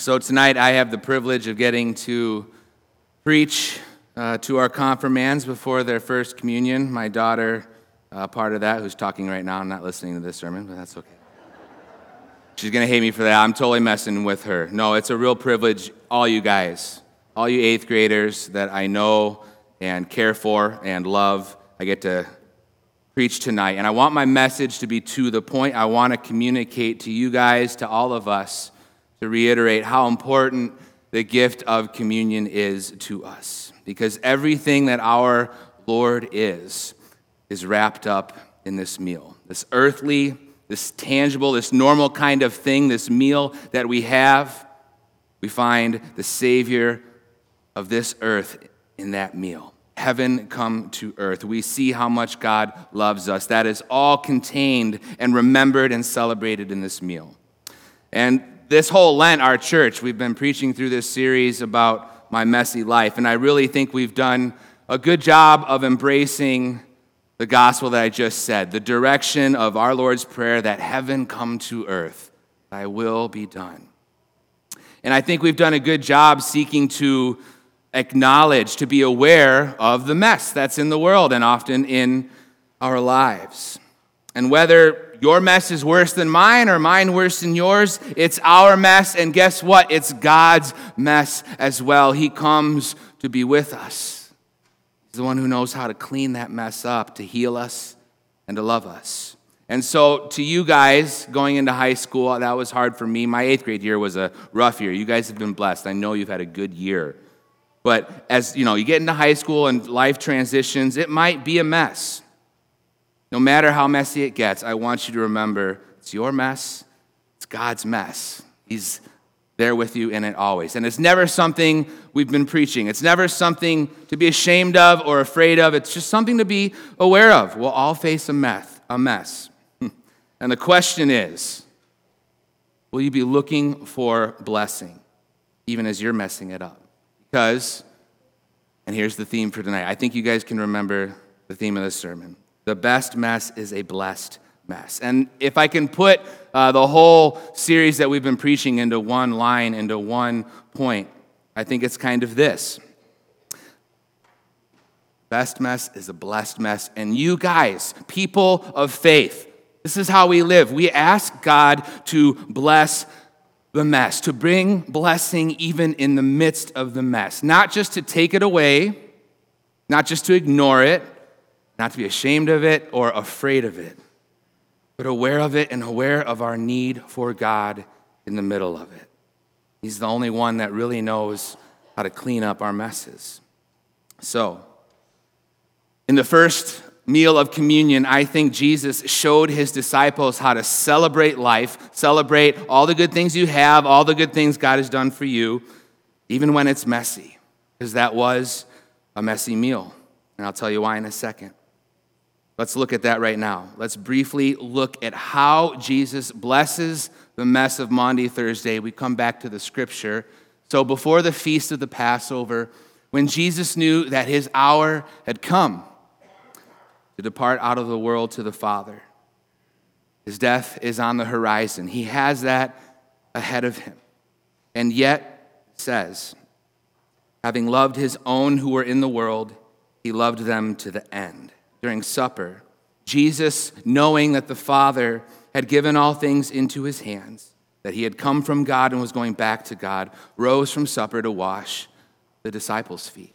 So, tonight I have the privilege of getting to preach uh, to our confirmands before their first communion. My daughter, uh, part of that, who's talking right now, I'm not listening to this sermon, but that's okay. She's going to hate me for that. I'm totally messing with her. No, it's a real privilege, all you guys, all you eighth graders that I know and care for and love. I get to preach tonight. And I want my message to be to the point. I want to communicate to you guys, to all of us, to reiterate how important the gift of communion is to us. Because everything that our Lord is, is wrapped up in this meal. This earthly, this tangible, this normal kind of thing, this meal that we have, we find the Savior of this earth in that meal. Heaven come to earth. We see how much God loves us. That is all contained and remembered and celebrated in this meal. And this whole Lent, our church, we've been preaching through this series about my messy life. And I really think we've done a good job of embracing the gospel that I just said, the direction of our Lord's Prayer that heaven come to earth, thy will be done. And I think we've done a good job seeking to acknowledge, to be aware of the mess that's in the world and often in our lives. And whether your mess is worse than mine or mine worse than yours. It's our mess, and guess what? It's God's mess as well. He comes to be with us. He's the one who knows how to clean that mess up, to heal us, and to love us. And so, to you guys going into high school, that was hard for me. My eighth grade year was a rough year. You guys have been blessed. I know you've had a good year. But as you know, you get into high school and life transitions, it might be a mess. No matter how messy it gets, I want you to remember it's your mess, it's God's mess. He's there with you in it always. And it's never something we've been preaching. It's never something to be ashamed of or afraid of. It's just something to be aware of. We'll all face a mess, a mess. Hmm. And the question is, will you be looking for blessing even as you're messing it up? Because and here's the theme for tonight. I think you guys can remember the theme of this sermon. The best mess is a blessed mess. And if I can put uh, the whole series that we've been preaching into one line, into one point, I think it's kind of this. Best mess is a blessed mess. And you guys, people of faith, this is how we live. We ask God to bless the mess, to bring blessing even in the midst of the mess. Not just to take it away, not just to ignore it, not to be ashamed of it or afraid of it, but aware of it and aware of our need for God in the middle of it. He's the only one that really knows how to clean up our messes. So, in the first meal of communion, I think Jesus showed his disciples how to celebrate life, celebrate all the good things you have, all the good things God has done for you, even when it's messy, because that was a messy meal. And I'll tell you why in a second. Let's look at that right now. Let's briefly look at how Jesus blesses the mess of Maundy Thursday. We come back to the scripture. So, before the feast of the Passover, when Jesus knew that his hour had come to depart out of the world to the Father, his death is on the horizon. He has that ahead of him. And yet, says, having loved his own who were in the world, he loved them to the end during supper, Jesus, knowing that the Father had given all things into his hands, that he had come from God and was going back to God, rose from supper to wash the disciples' feet.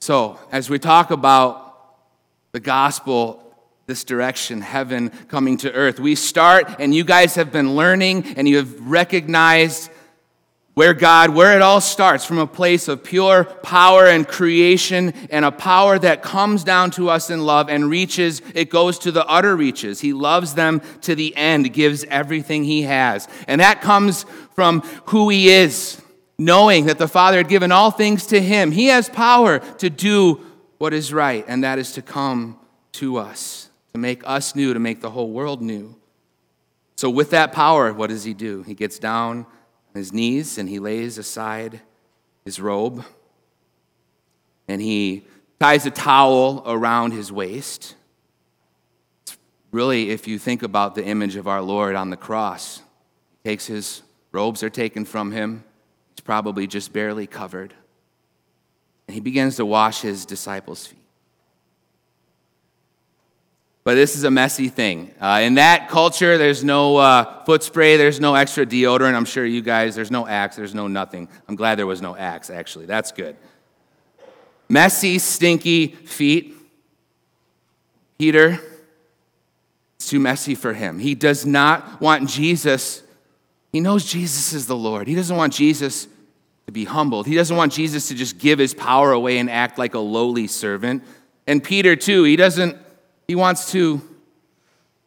So, as we talk about the gospel, this direction, heaven coming to earth, we start, and you guys have been learning and you have recognized where God, where it all starts from a place of pure power and creation and a power that comes down to us in love and reaches, it goes to the utter reaches. He loves them to the end, gives everything He has. And that comes from who He is, knowing that the Father had given all things to Him. He has power to do what is right, and that is to come to us, to make us new, to make the whole world new. So, with that power, what does He do? He gets down his knees and he lays aside his robe and he ties a towel around his waist. Really, if you think about the image of our Lord on the cross, he takes his Robes are taken from him. He's probably just barely covered. And he begins to wash his disciples' feet. But this is a messy thing. Uh, in that culture, there's no uh, foot spray, there's no extra deodorant. I'm sure you guys, there's no axe, there's no nothing. I'm glad there was no axe, actually. That's good. Messy, stinky feet. Peter, it's too messy for him. He does not want Jesus, he knows Jesus is the Lord. He doesn't want Jesus to be humbled. He doesn't want Jesus to just give his power away and act like a lowly servant. And Peter, too, he doesn't he wants to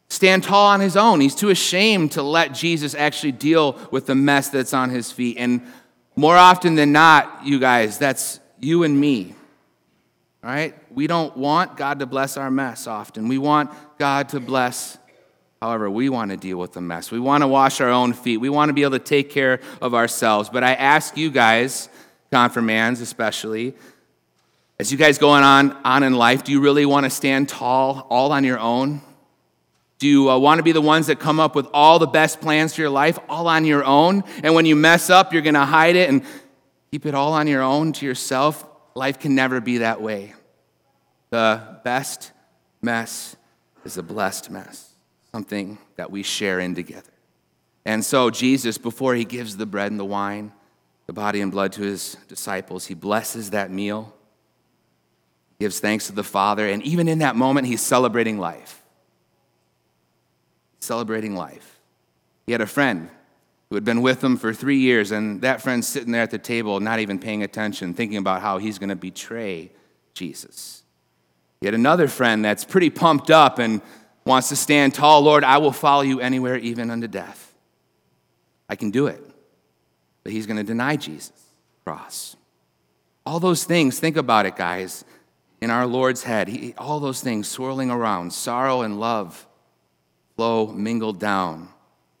stand tall on his own. He's too ashamed to let Jesus actually deal with the mess that's on his feet. And more often than not, you guys, that's you and me. All right? We don't want God to bless our mess often. We want God to bless however we want to deal with the mess. We want to wash our own feet. We want to be able to take care of ourselves. But I ask you guys, confirmands especially, as you guys going on, on in life, do you really want to stand tall all on your own? Do you uh, want to be the ones that come up with all the best plans for your life all on your own? And when you mess up, you're going to hide it and keep it all on your own to yourself? Life can never be that way. The best mess is a blessed mess, something that we share in together. And so, Jesus, before he gives the bread and the wine, the body and blood to his disciples, he blesses that meal gives thanks to the Father, and even in that moment, he's celebrating life. Celebrating life. He had a friend who had been with him for three years, and that friend's sitting there at the table, not even paying attention, thinking about how he's going to betray Jesus. He had another friend that's pretty pumped up and wants to stand tall. Lord, I will follow you anywhere, even unto death. I can do it. But he's going to deny Jesus. Cross. All those things, think about it, guys in our Lord's head. He, all those things swirling around, sorrow and love flow mingled down.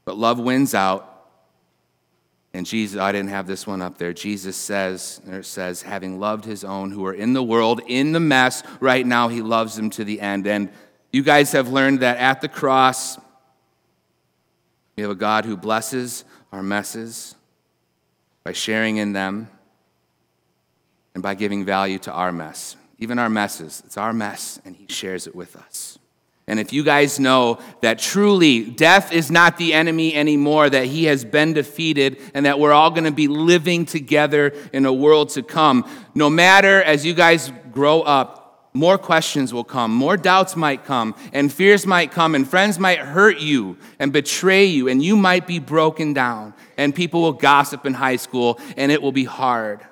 But love wins out. And Jesus, I didn't have this one up there. Jesus says, or says, having loved his own who are in the world, in the mess, right now he loves them to the end. And you guys have learned that at the cross, we have a God who blesses our messes by sharing in them and by giving value to our mess even our messes. It's our mess, and He shares it with us. And if you guys know that truly death is not the enemy anymore, that he has been defeated, and that we're all going to be living together in a world to come, no matter as you guys grow up, more questions will come, more doubts might come, and fears might come, and friends might hurt you and betray you, and you might be broken down, and people will gossip in high school, and it will be hard.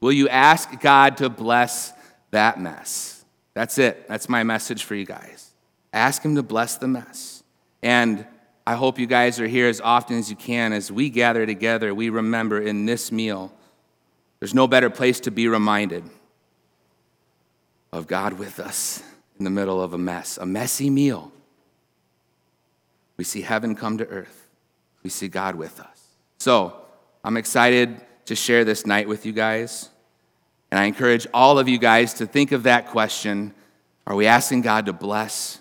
Will you ask God to bless that mess. That's it. That's my message for you guys. Ask Him to bless the mess. And I hope you guys are here as often as you can. As we gather together, we remember in this meal, there's no better place to be reminded of God with us in the middle of a mess, a messy meal. We see heaven come to earth, we see God with us. So I'm excited to share this night with you guys. And I encourage all of you guys to think of that question Are we asking God to bless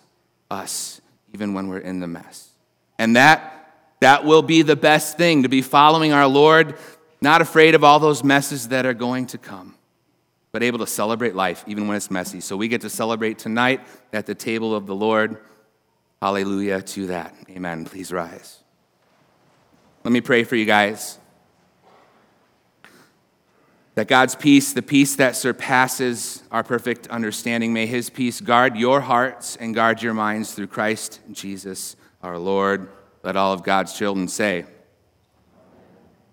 us even when we're in the mess? And that, that will be the best thing to be following our Lord, not afraid of all those messes that are going to come, but able to celebrate life even when it's messy. So we get to celebrate tonight at the table of the Lord. Hallelujah to that. Amen. Please rise. Let me pray for you guys. That God's peace, the peace that surpasses our perfect understanding, may His peace guard your hearts and guard your minds through Christ Jesus our Lord. Let all of God's children say,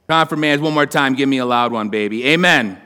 Confirmands, one more time, give me a loud one, baby. Amen.